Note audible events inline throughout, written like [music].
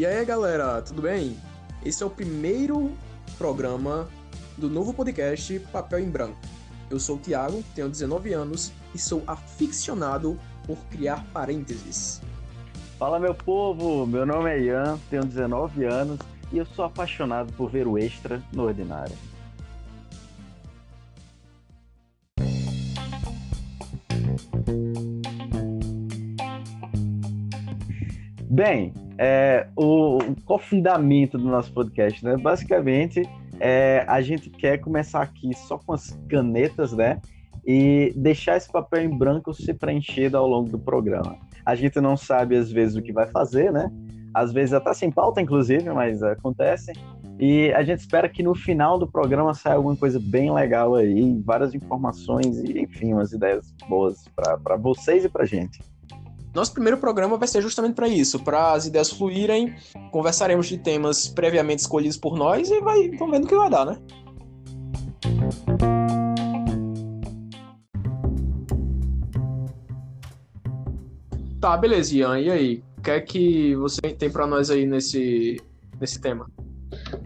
E aí, galera, tudo bem? Esse é o primeiro programa do novo podcast Papel em Branco. Eu sou o Thiago, tenho 19 anos e sou aficionado por criar parênteses. Fala, meu povo! Meu nome é Ian, tenho 19 anos e eu sou apaixonado por ver o extra no ordinário. Bem, é, o, qual o do nosso podcast, né? Basicamente, é, a gente quer começar aqui só com as canetas, né? E deixar esse papel em branco se preenchido ao longo do programa. A gente não sabe, às vezes, o que vai fazer, né? Às vezes até sem pauta, inclusive, mas acontece. E a gente espera que no final do programa saia alguma coisa bem legal aí, várias informações e, enfim, umas ideias boas para vocês e para gente. Nosso primeiro programa vai ser justamente para isso, para as ideias fluírem, conversaremos de temas previamente escolhidos por nós e vai, vamos vendo o que vai dar, né? Tá, beleza, Ian. E aí? O que é que você tem para nós aí nesse, nesse tema?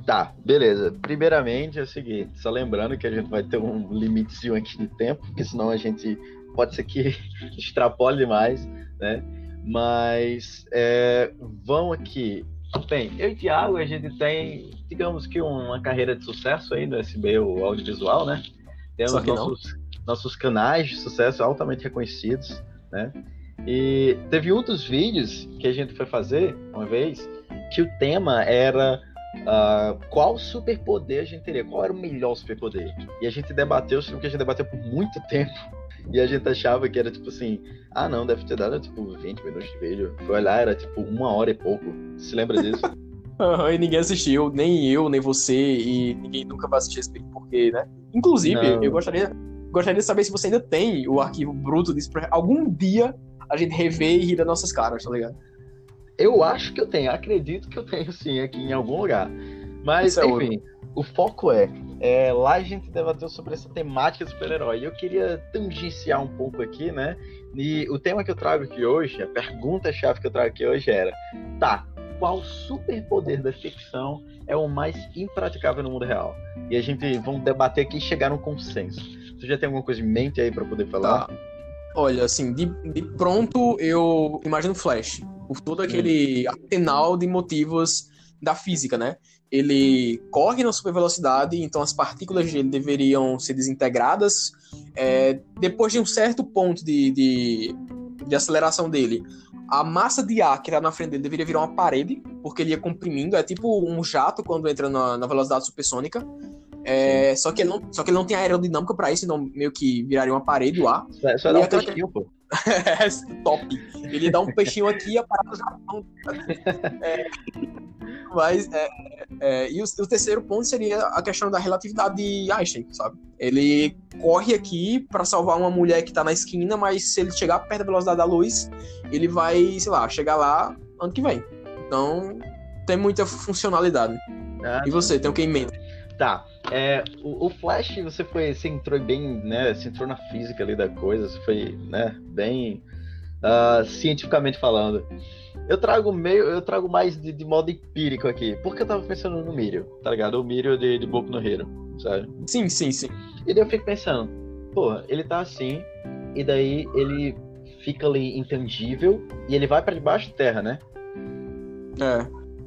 Tá, beleza. Primeiramente é o seguinte, só lembrando que a gente vai ter um limitezinho aqui de tempo, porque senão a gente pode ser que [laughs] extrapole demais né? Mas é, vão aqui. Bem, eu e Thiago, a gente tem, digamos que uma carreira de sucesso aí no SB, o audiovisual, né? Temos nossos, nossos canais de sucesso altamente reconhecidos, né? E teve dos vídeos que a gente foi fazer uma vez que o tema era uh, qual superpoder a gente teria, qual era o melhor superpoder. E a gente debateu sobre o que a gente debateu por muito tempo e a gente achava que era tipo assim, ah não, deve ter dado tipo 20 minutos de vídeo. Foi olhar, era tipo uma hora e pouco. Se lembra disso? [laughs] Uhum, e ninguém assistiu, nem eu, nem você, e ninguém nunca vai assistir esse vídeo, porque, né? Inclusive, não. eu gostaria, gostaria de saber se você ainda tem o arquivo bruto disso pra algum dia a gente rever e rir das nossas caras, tá ligado? Eu acho que eu tenho, acredito que eu tenho sim aqui em algum lugar. Mas, é enfim, outro. o foco é é, lá a gente debateu sobre essa temática do super-herói. E eu queria tangenciar um pouco aqui, né? E o tema que eu trago aqui hoje, a pergunta-chave que eu trago aqui hoje era: tá, qual superpoder da ficção é o mais impraticável no mundo real? E a gente vamos debater aqui e chegar num consenso. Você já tem alguma coisa em mente aí para poder falar? Tá. Olha, assim, de, de pronto eu imagino Flash, por todo aquele hum. arsenal de motivos da física, né? Ele corre na super velocidade, então as partículas dele deveriam ser desintegradas. É, depois de um certo ponto de, de, de, aceleração dele, a massa de ar que está na frente dele deveria virar uma parede, porque ele ia comprimindo. É tipo um jato quando entra na, na velocidade supersônica. É, só, que ele não, só que ele não tem aerodinâmica para isso, então meio que viraria uma parede o ar. É, só dá um peixinho, pô. [laughs] Top. Ele dá um peixinho aqui e a parada já. É, mas, é, é, e o, o, terceiro ponto seria a questão da relatividade de Einstein, sabe? Ele corre aqui para salvar uma mulher que tá na esquina, mas se ele chegar perto da velocidade da luz, ele vai, sei lá, chegar lá ano que vem. Então, tem muita funcionalidade. Ah, e você, tem o que em mente? Tá. É, o, o, Flash, você foi, você entrou bem, né? Você entrou na física ali da coisa, você foi, né? Bem uh, cientificamente falando. Eu trago meio, eu trago mais de, de, modo empírico aqui, porque eu tava pensando no Mirio, tá ligado? O Mirio de, de Boku no Hero, sabe? Sim, sim, sim. E daí eu fico pensando, pô, ele tá assim, e daí ele fica ali intangível, e ele vai para debaixo da terra, né? É.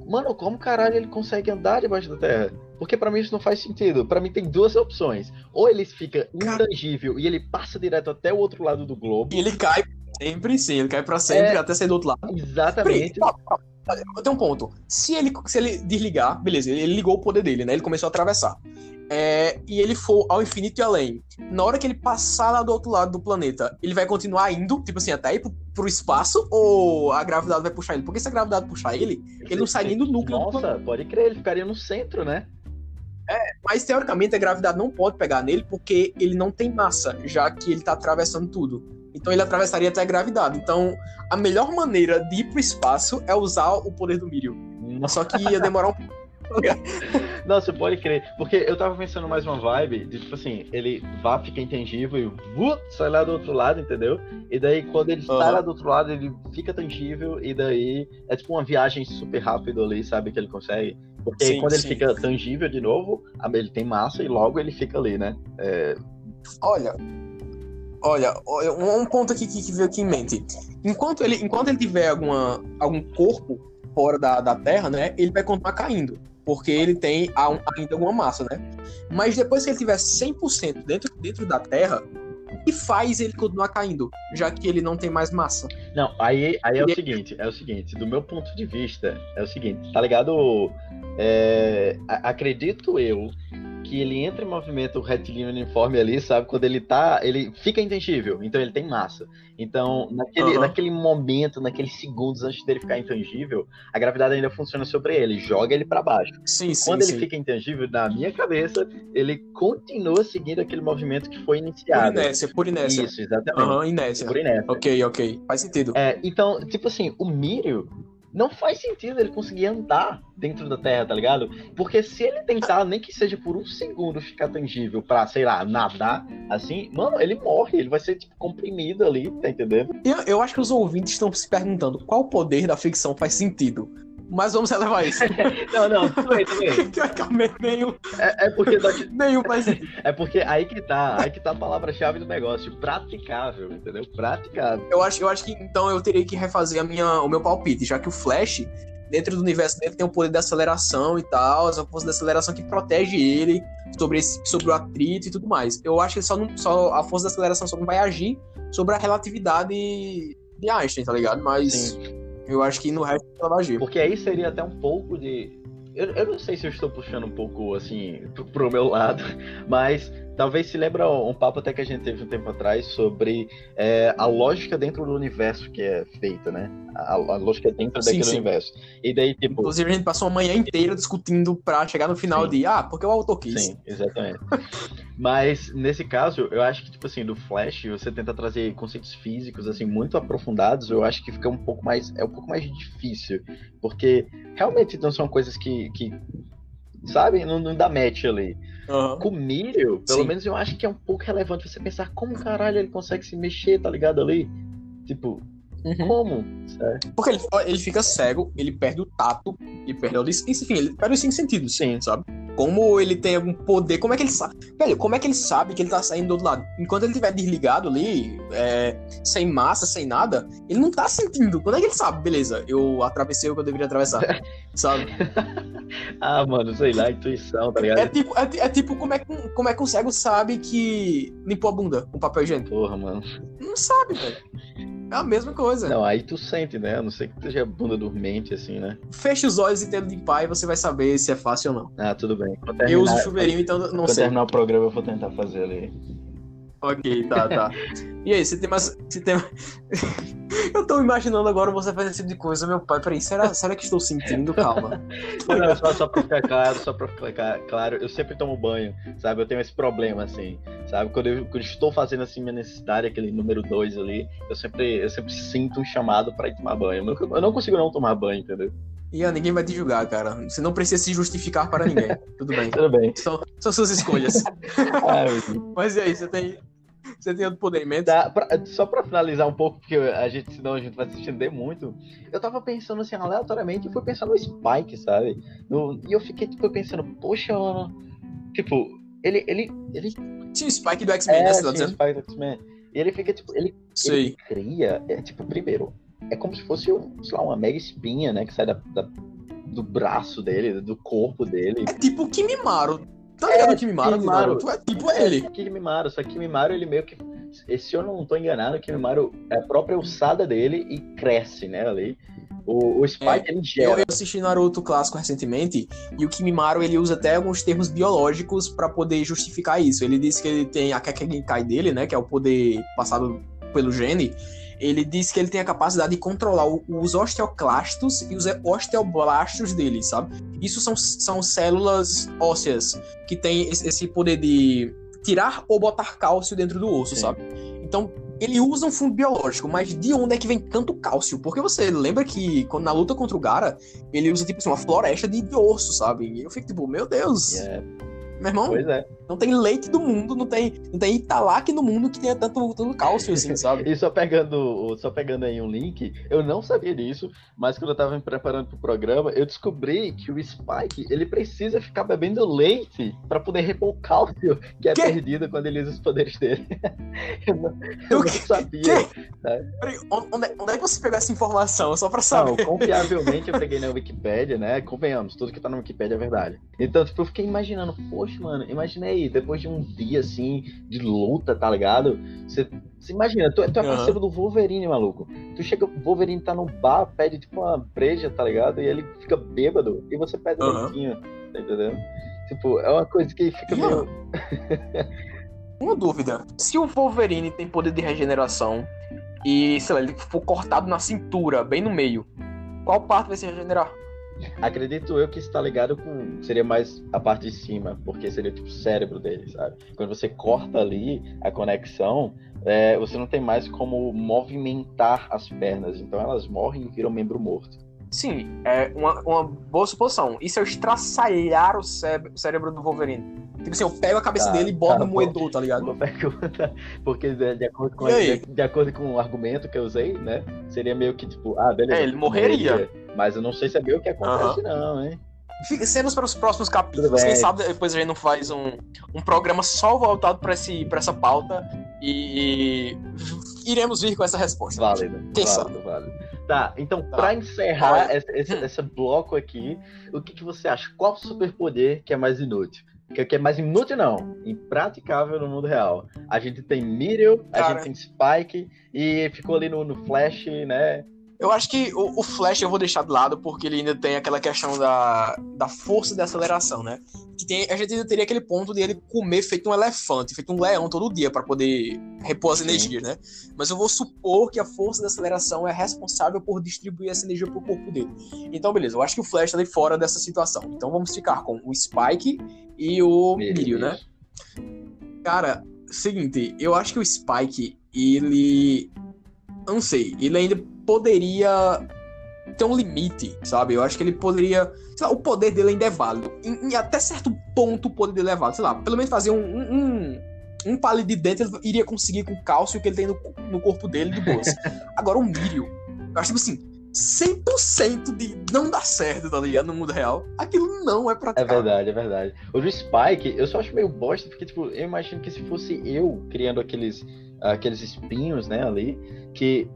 Mano, como caralho ele consegue andar debaixo da terra? Porque para mim isso não faz sentido. Para mim tem duas opções. Ou ele fica intangível e ele passa direto até o outro lado do globo. E ele cai sempre, sim. Ele cai para sempre é... até sair do outro lado. Exatamente. Eu tenho um ponto. Se ele, se ele desligar, beleza, ele ligou o poder dele, né? Ele começou a atravessar. É, e ele for ao infinito e além. Na hora que ele passar lá do outro lado do planeta, ele vai continuar indo, tipo assim, até ir pro, pro espaço, ou a gravidade vai puxar ele? Porque se a gravidade puxar ele, ele não sai nem do núcleo. Nossa, pode crer, ele ficaria no centro, né? É, mas teoricamente a gravidade não pode pegar nele porque ele não tem massa, já que ele tá atravessando tudo. Então ele atravessaria até a gravidade. Então a melhor maneira de ir pro espaço é usar o poder do Mirio. Só que ia demorar um [laughs] Nossa, pode crer. Porque eu tava pensando mais uma vibe de tipo assim, ele vá, fica intangível e uh, sai lá do outro lado, entendeu? E daí quando ele uhum. sai lá do outro lado, ele fica tangível e daí é tipo uma viagem super rápida ali, sabe? Que ele consegue. Porque sim, quando ele sim. fica tangível de novo, ele tem massa e logo ele fica ali, né? É... Olha, Olha, um ponto aqui que, veio aqui em mente. Enquanto ele, enquanto ele tiver alguma, algum corpo fora da, da Terra, né, ele vai continuar caindo, porque ele tem ainda alguma massa, né? Mas depois que ele tiver 100% dentro, dentro da Terra, e faz ele continuar caindo, já que ele não tem mais massa. Não, aí, aí é o seguinte, é o seguinte, do meu ponto de vista, é o seguinte, tá ligado? É, acredito eu que ele entra em movimento retilíneo uniforme ali, sabe? Quando ele tá. Ele fica intangível, então ele tem massa. Então, naquele, uhum. naquele momento, naqueles segundos antes dele ficar intangível, a gravidade ainda funciona sobre ele, joga ele para baixo. Sim, sim, Quando sim. ele fica intangível, na minha cabeça, ele continua seguindo aquele movimento que foi iniciado. Por inércia, por inércia. Isso, exatamente. Uhum, inércia. Por inércia. Ok, ok. Faz sentido. É, então, tipo assim, o Mirio não faz sentido ele conseguir andar dentro da Terra, tá ligado? Porque se ele tentar, nem que seja por um segundo, ficar tangível pra, sei lá, nadar, assim, mano, ele morre, ele vai ser, tipo, comprimido ali, tá entendendo? Eu, eu acho que os ouvintes estão se perguntando qual poder da ficção faz sentido. Mas vamos relevar isso. [laughs] não, não, tudo bem, tudo bem. [laughs] Teoricamente, nenhum. É, é porque. Nenhum faz [laughs] É porque aí que tá, aí que tá a palavra-chave do negócio. Praticável, entendeu? Praticável. Eu acho, eu acho que então eu teria que refazer a minha, o meu palpite, já que o Flash, dentro do universo dele, tem um poder de aceleração e tal, essa força de aceleração que protege ele sobre, esse, sobre o atrito e tudo mais. Eu acho que só, não, só a força de aceleração só não vai agir sobre a relatividade de Einstein, tá ligado? Mas. Sim. Eu acho que no resto ela vai agir. Porque aí seria até um pouco de. Eu, eu não sei se eu estou puxando um pouco assim pro, pro meu lado, [laughs] mas talvez se lembra um papo até que a gente teve um tempo atrás sobre é, a lógica dentro do universo que é feita, né? A, a lógica dentro sim, daquele sim. universo. E daí, tipo. Inclusive, a gente passou uma manhã inteira discutindo pra chegar no final sim. de ah, porque o autor quis. Sim, exatamente. [laughs] Mas nesse caso, eu acho que, tipo assim, do Flash, você tenta trazer conceitos físicos, assim, muito aprofundados, eu acho que fica um pouco mais. É um pouco mais difícil. Porque realmente não são coisas que. que sabe? Não, não dá match ali. Uhum. Com milho, pelo Sim. menos eu acho que é um pouco relevante você pensar como caralho ele consegue se mexer, tá ligado ali? Tipo, uhum. como? Certo? Porque ele, ele fica cego, ele perde o tato, ele perde a enfim, ele perde os cinco sentidos, Sim. sabe? Como ele tem algum poder, como é que ele sabe? Velho, como é que ele sabe que ele tá saindo do outro lado? Enquanto ele estiver desligado ali, é, sem massa, sem nada, ele não tá sentindo. Quando é que ele sabe? Beleza, eu atravessei o que eu deveria atravessar, [laughs] sabe? ah, mano, sei lá, intuição, tá ligado? É tipo, é, é, tipo como, é, como é que o cego sabe que limpou a bunda com papel higiênico? Porra, mano. Não sabe, velho. É a mesma coisa. Não, aí tu sente, né? A não sei que seja bunda dormente, assim, né? Fecha os olhos e tenta limpar e você vai saber se é fácil ou não. Ah, tudo bem. Terminar, eu uso chuveirinho, então não quando sei. Quando terminar o programa, eu vou tentar fazer ali. Ok, tá, tá. E aí, você tem mais. Você tem... [laughs] eu tô imaginando agora você fazer esse tipo de coisa, meu pai. Peraí, será, será que estou sentindo? Calma. Não, só, só pra ficar claro, só pra ficar claro, eu sempre tomo banho, sabe? Eu tenho esse problema, assim, sabe? Quando eu, quando estou fazendo assim minha necessidade, aquele número 2 ali, eu sempre, eu sempre sinto um chamado pra ir tomar banho. Eu eu não consigo não tomar banho, entendeu? Ian, ninguém vai te julgar, cara. Você não precisa se justificar para ninguém. [laughs] Tudo bem. Tudo bem. São, são suas escolhas. [laughs] Mas e aí, você tem, você tem outro poderimento? Tá, pra, só pra finalizar um pouco, porque a gente, senão a gente vai se estender muito. Eu tava pensando assim, aleatoriamente, e fui pensando no Spike, sabe? No, e eu fiquei, tipo, pensando, poxa, mano. Tipo, ele. ele, ele... Tinha o Spike do X-Men, é, né? Você tá dizendo? o Spike do X-Men. E ele fica, tipo, ele, ele cria, é, tipo, primeiro, é como se fosse, um, sei lá, uma mega espinha, né? Que sai da, da do braço dele, do corpo dele. É tipo o Kimimaro. Tá ligado é, o Kimimaro? Kimimaro. É tipo ele. É, Kimimaro, só que Kimimaro, ele meio que... Se eu não tô enganado, o Kimimaro é a própria ossada dele e cresce, né, ali. O, o Spike, é, ele gera. Eu assisti Naruto clássico recentemente, e o Kimimaro, ele usa até alguns termos biológicos para poder justificar isso. Ele disse que ele tem a Kekkei dele, né, que é o poder passado pelo gene, ele diz que ele tem a capacidade de controlar os osteoclastos e os osteoblastos dele, sabe? Isso são, são células ósseas que têm esse poder de tirar ou botar cálcio dentro do osso, Sim. sabe? Então, ele usa um fundo biológico, mas de onde é que vem tanto cálcio? Porque você lembra que quando na luta contra o Gara, ele usa tipo assim, uma floresta de, de osso, sabe? E eu fico tipo, meu Deus. Yeah. Meu irmão, Pois é. não tem leite do mundo, não tem, não tem Italac no mundo que tenha tanto, tanto cálcio assim, [laughs] sabe? E só pegando, só pegando aí um link, eu não sabia disso, mas quando eu tava me preparando pro programa, eu descobri que o Spike, ele precisa ficar bebendo leite pra poder repor o cálcio que é Quê? perdido quando ele usa os poderes dele. [laughs] eu não, eu não sabia. Peraí, onde, é- onde é que você pegou essa informação? Só pra Não, saber. confiavelmente eu peguei na Wikipédia, né? Convenhamos, tudo que tá na Wikipédia é verdade. Então, tipo, eu fiquei imaginando, poxa, mano, imaginei, depois de um dia assim, de luta, tá ligado? Você, você imagina, tu, tu é parceiro do Wolverine, maluco. Tu chega, o Wolverine tá no bar, pede tipo uma breja, tá ligado? E ele fica bêbado, e você pede um Aham. leitinho, tá entendendo? Tipo, é uma coisa que fica Não. meio. [laughs] Uma dúvida. Se o Wolverine tem poder de regeneração e, sei lá, ele for cortado na cintura, bem no meio, qual parte vai se regenerar? Acredito eu que está ligado com. Seria mais a parte de cima, porque seria tipo o cérebro dele, sabe? Quando você corta ali a conexão, é, você não tem mais como movimentar as pernas. Então elas morrem e viram membro morto. Sim, é uma, uma boa suposição. E se eu estraçalhar o, cé- o cérebro do Wolverine? Tipo assim, eu pego a cabeça Tá, dele e boto no moedor, tá ligado? Uma pergunta, porque de, de acordo com, aí? de, de acordo com o argumento que eu usei, né? Seria meio que tipo, ah, beleza. É, ele morreria. Mas eu não sei saber o que acontece, não, hein? Cenas para os próximos capítulos. Quem sabe depois a gente não faz um, um programa só voltado para essa pauta e, e iremos vir com essa resposta. Válido, Quem válido, válido. Tá, então, Tá. pra encerrar esse, esse, esse bloco aqui, o que, que você acha? Qual superpoder que é mais inútil? Que, que é mais inútil, não. Impraticável no mundo real. A gente tem Miriam, a gente tem Spike, e ficou ali no, no Flash, né? Eu acho que o, o Flash eu vou deixar de lado porque ele ainda tem aquela questão da, da força de aceleração, né? Que tem, a gente ainda teria aquele ponto de ele comer feito um elefante, feito um leão todo dia para poder repor as energias, né? Mas eu vou supor que a força de aceleração é responsável por distribuir essa energia pro corpo dele. Então, beleza, eu acho que o Flash tá ali fora dessa situação. Então vamos ficar com o Spike e o Mirio, né? Cara, seguinte, eu acho que o Spike, ele. eu Não sei, ele ainda poderia ter um limite, sabe? Eu acho que ele poderia. Sei lá, o poder dele ainda é válido. Em, em até certo ponto o poder dele é válido. Sei lá, pelo menos fazer um. um, um, um palito de dente ele iria conseguir com o cálcio que ele tem no, no corpo dele de boas. [laughs] Agora o Mirio, eu acho tipo assim. 100% de não dar certo, tá ligado? No mundo real. Aquilo não é É praticável. verdade, é verdade. O do Spike, eu só acho meio bosta, porque, tipo, eu imagino que se fosse eu criando aqueles, aqueles espinhos, né, ali, que,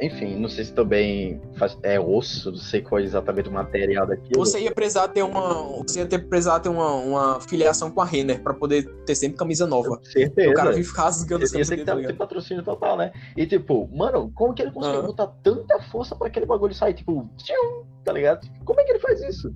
enfim, não sei se também faz, é osso, não sei qual é exatamente o material daquilo. Você ia precisar ter uma. Você ia ter, precisar ter uma, uma filiação com a Renner pra poder ter sempre camisa nova. Certeza. O cara vive rasgando essa camisa que tá ter, ligado? ter patrocínio total, né? E tipo, mano, como que ele conseguiu Aham. botar tanta força pra aquele bagulho sair? Tipo, tchum, tá ligado? Como é que ele faz isso?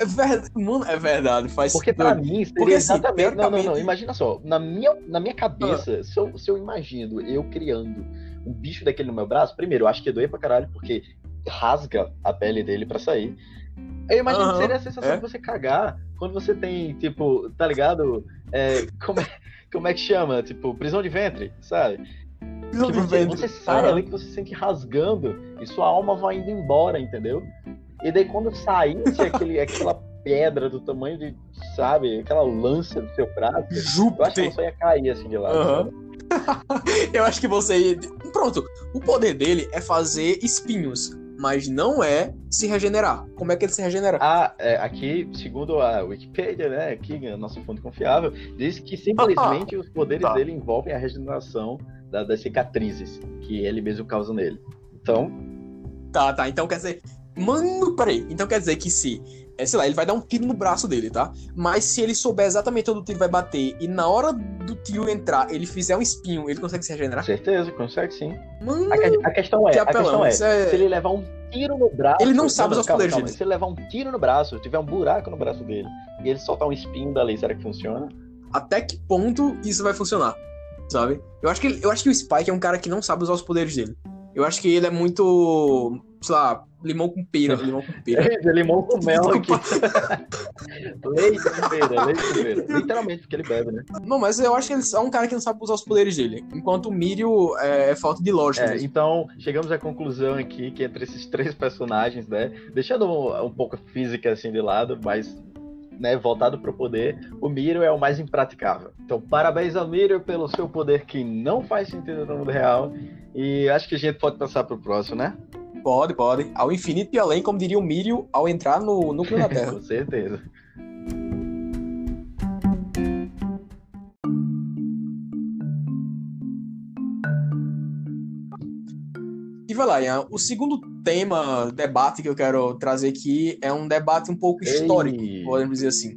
É verdade, mano, é verdade. Faz Porque pra mim seria Porque, assim, exatamente. Não, não, não. Imagina só. Na minha, na minha Ah. cabeça, se, eu, se eu imagino eu criando um bicho daquele no meu braço, primeiro, eu acho que ia doer pra caralho, porque rasga a pele dele pra sair. Eu imagino que Aham, seria a sensação é. de você cagar quando você tem, tipo, tá ligado? É, como, é, como é que chama? Tipo, prisão de ventre, sabe? Que você, você sai Aham. ali que você se sente rasgando e sua alma vai indo embora, entendeu? E daí quando saísse [laughs] aquele, aquela pedra do tamanho de, sabe, aquela lança do seu braço, eu acho que Júpiter. ela só ia cair assim de lado. Aham. [laughs] Eu acho que você. Pronto. O poder dele é fazer espinhos, mas não é se regenerar. Como é que ele se regenera? Ah, é, aqui, segundo a Wikipedia, né, aqui, a nossa fonte confiável, diz que simplesmente [laughs] os poderes tá. dele envolvem a regeneração da- das cicatrizes que ele mesmo causa nele. Então, Tá, tá. Então quer dizer. Mano, peraí. Então quer dizer que se. É, sei lá, ele vai dar um tiro no braço dele, tá? Mas se ele souber exatamente onde o tiro vai bater e na hora do tiro entrar ele fizer um espinho, ele consegue se regenerar? certeza, consegue sim. Mano, A, que- a questão é, que a questão apelão. é, é- se ele levar um tiro no braço. Ele não sabe os poderes dele. Se ele levar um tiro no braço, tiver um buraco no braço dele, e ele soltar um espinho dali, será que funciona? até que ponto isso vai funcionar? Sabe? Eu acho que, eu acho que o Spike é um cara que não sabe usar os poderes dele. Eu acho que ele é muito, sei lá, limão com pera, limão com pera. É, limão com mel aqui. [laughs] leite com pera, leite com pera. Literalmente, porque ele bebe, né? Não, mas eu acho que ele é um cara que não sabe usar os poderes dele. Enquanto o Mirio é, é falta de lógica. É, então, chegamos à conclusão aqui que entre esses três personagens, né? Deixando um, um pouco a física assim de lado, mas né, voltado para o poder, o Miro é o mais impraticável. Então, parabéns ao Miro pelo seu poder que não faz sentido no mundo real. E acho que a gente pode passar para o próximo, né? Pode, pode. Ao infinito e além, como diria o Mírio, ao entrar no núcleo da Terra. [laughs] Com certeza. E vai lá, Ian. O segundo tema, debate que eu quero trazer aqui é um debate um pouco histórico, Ei. podemos dizer assim.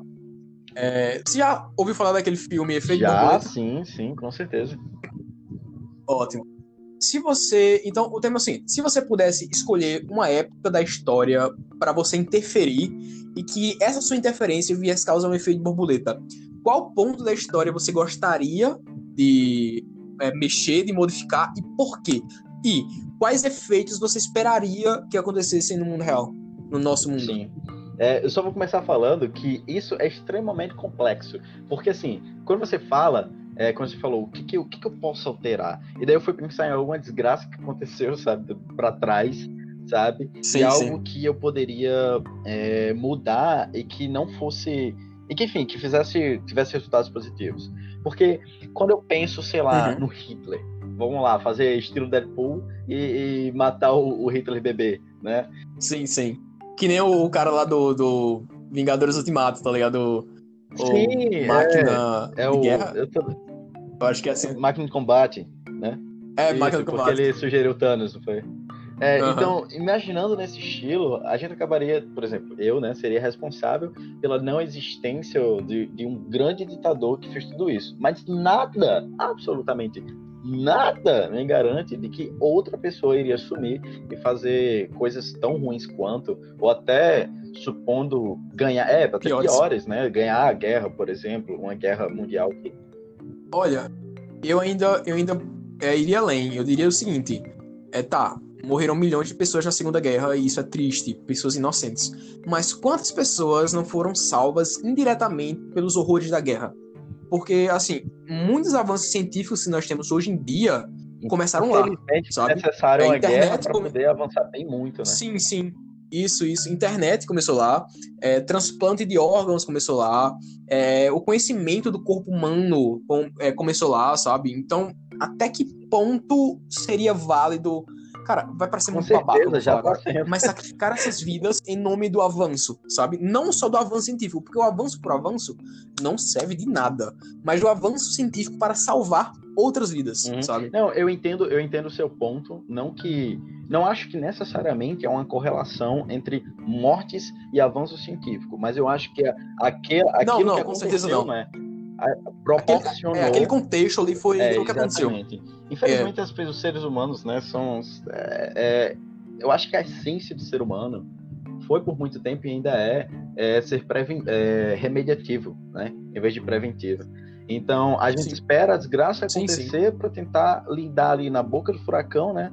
É, você já ouviu falar daquele filme Efeito já, Borboleta? Sim, sim, com certeza. Ótimo se você. Então, o tema é se você pudesse escolher uma época da história para você interferir e que essa sua interferência viesse causar um efeito de borboleta, qual ponto da história você gostaria de é, mexer, de modificar e por quê? E quais efeitos você esperaria que acontecessem no mundo real, no nosso mundo? Sim. É, eu só vou começar falando que isso é extremamente complexo. Porque, assim, quando você fala é, quando você falou, o que que, o que que eu posso alterar? E daí eu fui pensar em alguma desgraça que aconteceu, sabe, para trás, sabe? Sim, e algo sim. que eu poderia é, mudar e que não fosse. E que, enfim, que fizesse, tivesse resultados positivos. Porque quando eu penso, sei lá, uhum. no Hitler, vamos lá, fazer estilo Deadpool e, e matar o, o, Hitler bebê, né? Sim, sim. Que nem o, cara lá do, do Vingadores Ultimato, tá ligado? O Sim, máquina é, é o, guerra. Eu tô, eu acho que é assim. Máquina de combate, né? É, Isso, máquina de combate. Porque ele sugeriu Thanos, não foi? É, uhum. Então, imaginando nesse estilo, a gente acabaria, por exemplo, eu, né, seria responsável pela não existência de, de, um grande ditador que fez tudo isso. Mas nada, absolutamente nada me garante de que outra pessoa iria assumir e fazer coisas tão ruins quanto, ou até supondo ganhar, é, até piores, piores né? Ganhar a guerra, por exemplo, uma guerra mundial que Olha, eu ainda, eu ainda é, iria além. Eu diria o seguinte: é tá, morreram milhões de pessoas na Segunda Guerra e isso é triste, pessoas inocentes. Mas quantas pessoas não foram salvas indiretamente pelos horrores da guerra? Porque, assim, muitos avanços científicos que nós temos hoje em dia começaram lá. Sabe? É necessário é, uma guerra para poder avançar bem muito, né? Sim, sim. Isso, isso. Internet começou lá, é, transplante de órgãos começou lá, é, o conhecimento do corpo humano com, é, começou lá, sabe? Então, até que ponto seria válido Cara, vai parecer muito babaca, já tá mas sacrificar essas vidas em nome do avanço, sabe? Não só do avanço científico, porque o avanço por avanço não serve de nada, mas o avanço científico para salvar outras vidas, uhum. sabe? Não, eu entendo, eu entendo o seu ponto, não que não acho que necessariamente é uma correlação entre mortes e avanço científico, mas eu acho que aquele, aquilo não, não, que com certeza não. Né, proporcionou. Aquele, é, aquele contexto ali foi é, o que aconteceu. Infelizmente, é. as, os seres humanos, né, são. É, é, eu acho que a essência do ser humano foi por muito tempo e ainda é, é ser preven, remediativo, né, em vez de preventivo. Então, a gente sim. espera a desgraça acontecer para tentar lidar ali na boca do furacão, né,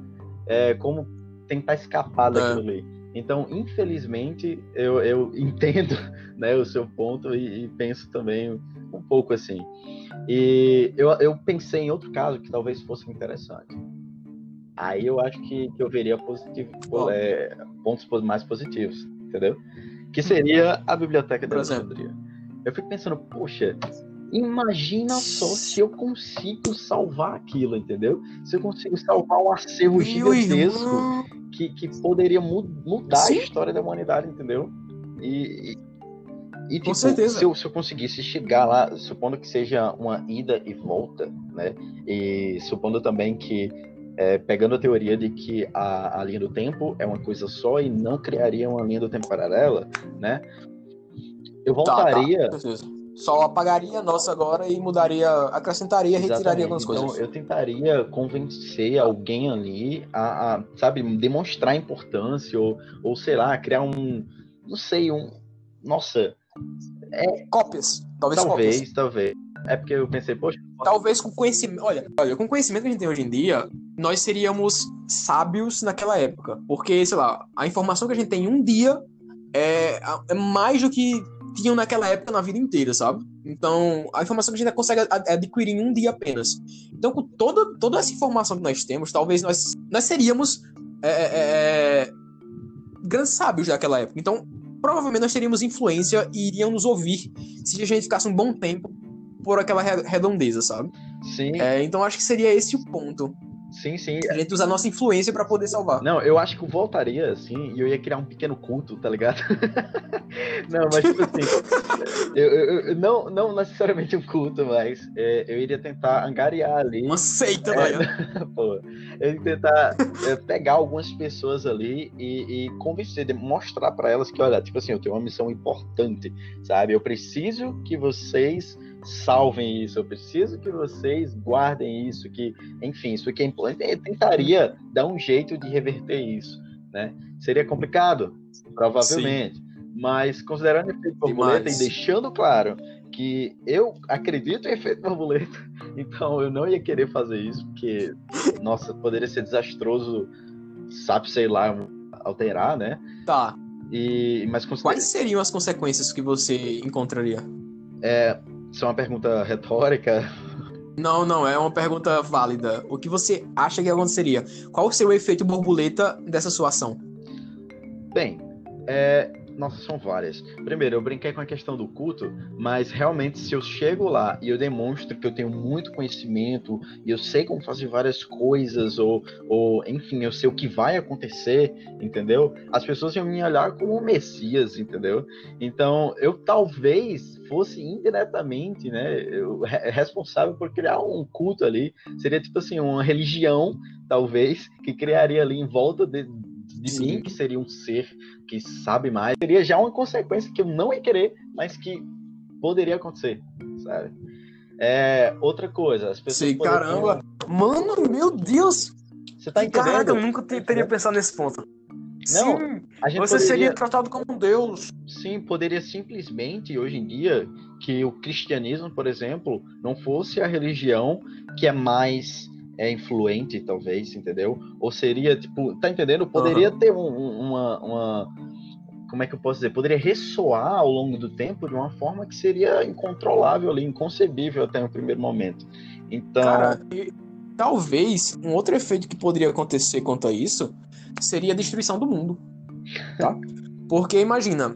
como tentar escapar daquilo ali. Então, infelizmente, eu, eu [laughs] entendo né, o seu ponto e, e penso também um pouco assim. E eu, eu pensei em outro caso que talvez fosse interessante. Aí eu acho que, que eu veria positivo, é, pontos mais positivos, entendeu? Que seria a Biblioteca da Alexandria. Eu fico pensando, poxa, imagina só se eu consigo salvar aquilo, entendeu? Se eu consigo salvar um acervo gigantesco que, que poderia mudar Sim. a história da humanidade, entendeu? E, e, tipo, Com certeza. Se eu, se eu conseguisse chegar lá, supondo que seja uma ida e volta, né? E supondo também que, é, pegando a teoria de que a, a linha do tempo é uma coisa só e não criaria uma linha do tempo paralela, né? Eu voltaria. Tá, tá. Só apagaria a nossa agora e mudaria, acrescentaria, retiraria Exatamente. algumas coisas. Então, eu tentaria convencer alguém ali a, a, sabe, demonstrar importância ou, ou sei lá, criar um, não sei, um, nossa, é, cópias. Talvez, talvez, cópias. talvez. É porque eu pensei, poxa. Talvez com conhecimento. Olha, olha, com o conhecimento que a gente tem hoje em dia, nós seríamos sábios naquela época. Porque, sei lá, a informação que a gente tem em um dia é, é mais do que tinham naquela época na vida inteira, sabe? Então, a informação que a gente consegue adquirir em um dia apenas. Então, com toda, toda essa informação que nós temos, talvez nós, nós seríamos é, é, é grandes sábios daquela época. Então, provavelmente nós teríamos influência e iriam nos ouvir se a gente ficasse um bom tempo por aquela redondeza, sabe? Sim. É, então, acho que seria esse o ponto. Sim, sim. A gente usar nossa influência para poder salvar. Não, eu acho que eu voltaria, assim, e eu ia criar um pequeno culto, tá ligado? [laughs] não, mas tipo assim, [laughs] eu, eu, eu, não, não necessariamente um culto, mas é, eu iria tentar angariar ali. Uma seita, é, né? [laughs] Pô, eu ia tentar é, pegar algumas pessoas ali e, e convencer, mostrar para elas que, olha, tipo assim, eu tenho uma missão importante, sabe? Eu preciso que vocês salvem isso, eu preciso que vocês guardem isso, que, enfim, isso aqui é importante. Eu tentaria dar um jeito de reverter isso, né? Seria complicado, provavelmente, Sim. mas considerando o efeito borboleta e deixando claro que eu acredito em efeito borboleta, [laughs] então eu não ia querer fazer isso, porque, nossa, poderia ser desastroso, sabe, sei lá, alterar, né? Tá. E, mas. Quais seriam as consequências que você encontraria? É, isso é uma pergunta retórica? Não, não, é uma pergunta válida. O que você acha que aconteceria? Qual seria o efeito borboleta dessa sua ação? Bem, é, nossa, são várias. Primeiro, eu brinquei com a questão do culto, mas realmente, se eu chego lá e eu demonstro que eu tenho muito conhecimento e eu sei como fazer várias coisas, ou, ou enfim, eu sei o que vai acontecer, entendeu? As pessoas iam me olhar como um Messias, entendeu? Então, eu talvez fosse indiretamente, né, responsável por criar um culto ali. Seria tipo assim, uma religião, talvez, que criaria ali em volta de de Sim. mim, que seria um ser que sabe mais, seria já uma consequência que eu não ia querer, mas que poderia acontecer, sabe? É, outra coisa, as pessoas. Sim, caramba! Mano, meu Deus! Você tá entendendo? Caraca, eu nunca teria pensado nesse ponto. Não, Sim, você poderia... seria tratado como um deus. Sim, poderia simplesmente, hoje em dia, que o cristianismo, por exemplo, não fosse a religião que é mais é influente, talvez, entendeu? Ou seria, tipo, tá entendendo? Poderia uhum. ter um, uma, uma. Como é que eu posso dizer? Poderia ressoar ao longo do tempo de uma forma que seria incontrolável ali, inconcebível até no primeiro momento. Então. Cara, e, talvez um outro efeito que poderia acontecer quanto a isso seria a destruição do mundo. Tá? Porque imagina,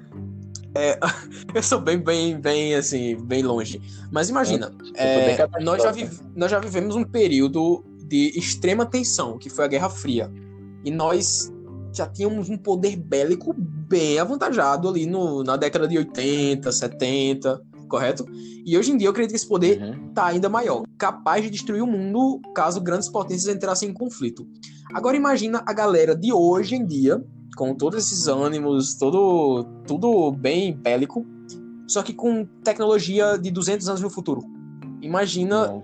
é, [laughs] eu sou bem, bem, bem, assim, bem longe. Mas imagina, é, nós, já nós já vivemos um período de extrema tensão, que foi a Guerra Fria. E nós já tínhamos um poder bélico bem avantajado ali no, na década de 80, 70, correto? E hoje em dia eu acredito que esse poder uhum. tá ainda maior, capaz de destruir o mundo caso grandes potências entrassem em conflito. Agora imagina a galera de hoje em dia, com todos esses ânimos, todo, tudo bem bélico, só que com tecnologia de 200 anos no futuro. Imagina Não,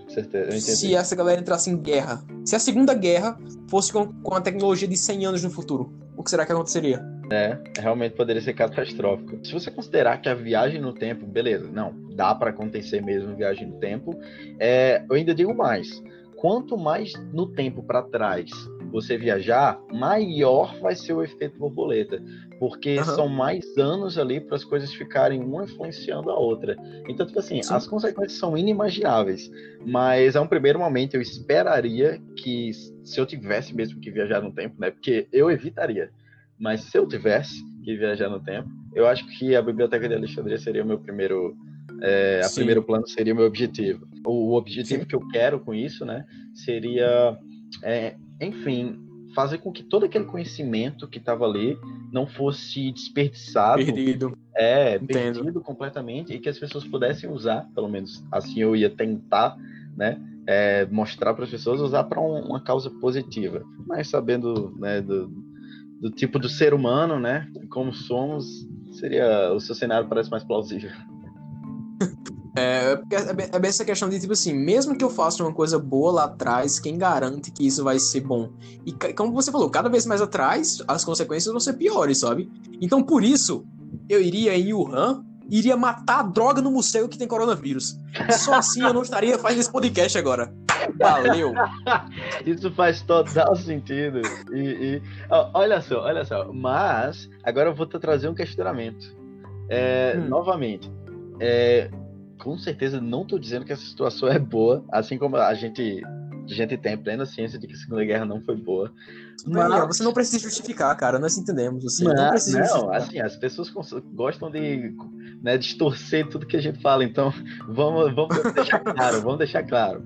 se essa galera entrasse em guerra. Se a Segunda Guerra fosse com, com a tecnologia de 100 anos no futuro, o que será que aconteceria? É, realmente poderia ser catastrófico. Se você considerar que a viagem no tempo, beleza, não, dá para acontecer mesmo viagem no tempo, é, eu ainda digo mais. Quanto mais no tempo para trás você viajar, maior vai ser o efeito borboleta, porque uhum. são mais anos ali para as coisas ficarem uma influenciando a outra. Então, tipo assim, Sim. as consequências são inimagináveis, mas a um primeiro momento eu esperaria que se eu tivesse mesmo que viajar no tempo, né? Porque eu evitaria. Mas se eu tivesse que viajar no tempo, eu acho que a Biblioteca de Alexandria seria o meu primeiro é, a primeiro plano seria o meu objetivo. O, objetivo Sim. que eu quero com isso, né, seria é, enfim, fazer com que todo aquele conhecimento que estava ali não fosse desperdiçado. Perdido. É, Entendo. perdido completamente e que as pessoas pudessem usar, pelo menos assim eu ia tentar, né? É, mostrar para as pessoas usar para um, uma causa positiva, mas sabendo né, do, do tipo do ser humano, né? Como somos, seria o seu cenário parece mais plausível. [laughs] É, é, bem, é bem essa questão de, tipo assim, mesmo que eu faça uma coisa boa lá atrás, quem garante que isso vai ser bom? E como você falou, cada vez mais atrás, as consequências vão ser piores, sabe? Então, por isso, eu iria em Wuhan iria matar a droga no museu que tem coronavírus. Só assim eu não estaria fazendo esse podcast agora. Valeu. [laughs] Isso faz total sentido. E, e olha só, olha só. Mas agora eu vou trazer um questionamento. É, hum. Novamente, é, com certeza não estou dizendo que essa situação é boa, assim como a gente a gente tem plena ciência de que a Segunda Guerra não foi boa. Mas... Não, você não precisa justificar, cara. Nós entendemos. Assim, não, não precisa não, assim, as pessoas gostam de né, distorcer tudo que a gente fala. Então, vamos, vamos deixar claro, vamos deixar claro.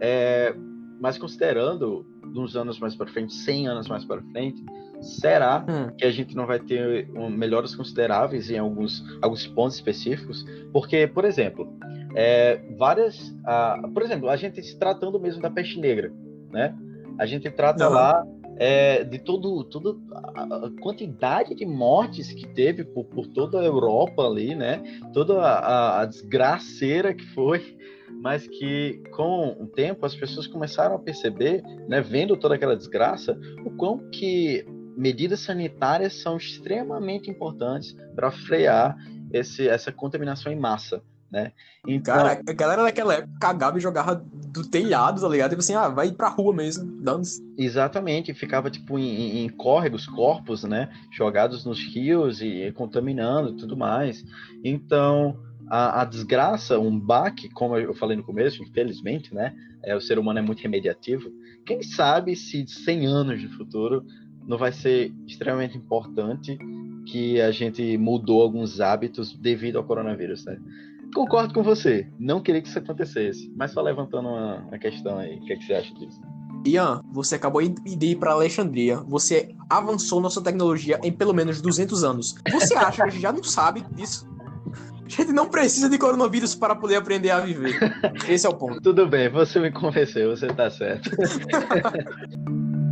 É, mas considerando uns anos mais para frente, 100 anos mais para frente, será hum. que a gente não vai ter um, melhoras consideráveis em alguns, alguns pontos específicos? Porque, por exemplo, é, várias. Uh, por exemplo, a gente se tratando mesmo da peste negra, né? A gente trata uhum. lá é, de todo, todo a quantidade de mortes que teve por, por toda a Europa ali, né? Toda a, a desgraceira que foi, mas que com o tempo as pessoas começaram a perceber, né? Vendo toda aquela desgraça, o quão que medidas sanitárias são extremamente importantes para frear esse, essa contaminação em massa né? Então... Cara, a galera daquela época cagava e jogava do telhado, tá ligado? Tipo assim, ah, vai pra rua mesmo, dando Exatamente, ficava tipo em, em córregos, corpos, né? Jogados nos rios e, e contaminando tudo mais. Então, a, a, desgraça, um baque, como eu falei no começo, infelizmente, né? É, o ser humano é muito remediativo. Quem sabe se 100 anos no futuro não vai ser extremamente importante que a gente mudou alguns hábitos devido ao coronavírus, né? Concordo com você. Não queria que isso acontecesse. Mas só levantando uma, uma questão aí. O que, é que você acha disso? Ian, você acabou de ir para Alexandria. Você avançou nossa tecnologia em pelo menos 200 anos. Você acha que já não sabe disso? A gente não precisa de coronavírus para poder aprender a viver. [laughs] Esse é o ponto. Tudo bem, você me convenceu, você tá certo. [laughs]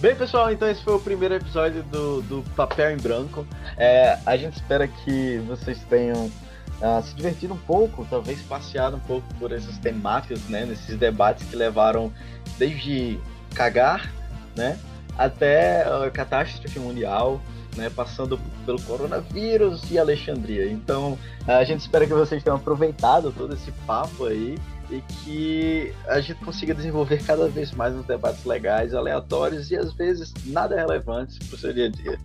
Bem, pessoal, então esse foi o primeiro episódio do, do Papel em Branco. É, a gente espera que vocês tenham uh, se divertido um pouco, talvez passeado um pouco por essas temáticas, né? Nesses debates que levaram desde cagar, né? Até a catástrofe mundial, né? Passando pelo coronavírus e Alexandria. Então, a gente espera que vocês tenham aproveitado todo esse papo aí e que a gente consiga desenvolver cada vez mais uns debates legais, aleatórios e às vezes nada relevantes para o seu dia a dia.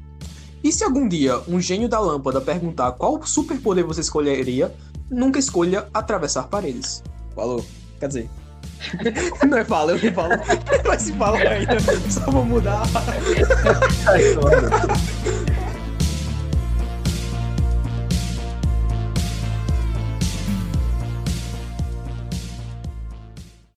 E se algum dia um gênio da lâmpada perguntar qual superpoder você escolheria, nunca escolha atravessar paredes. Falou. Quer dizer. [laughs] não é fala, eu não falo. Mas se fala ainda, só vou mudar.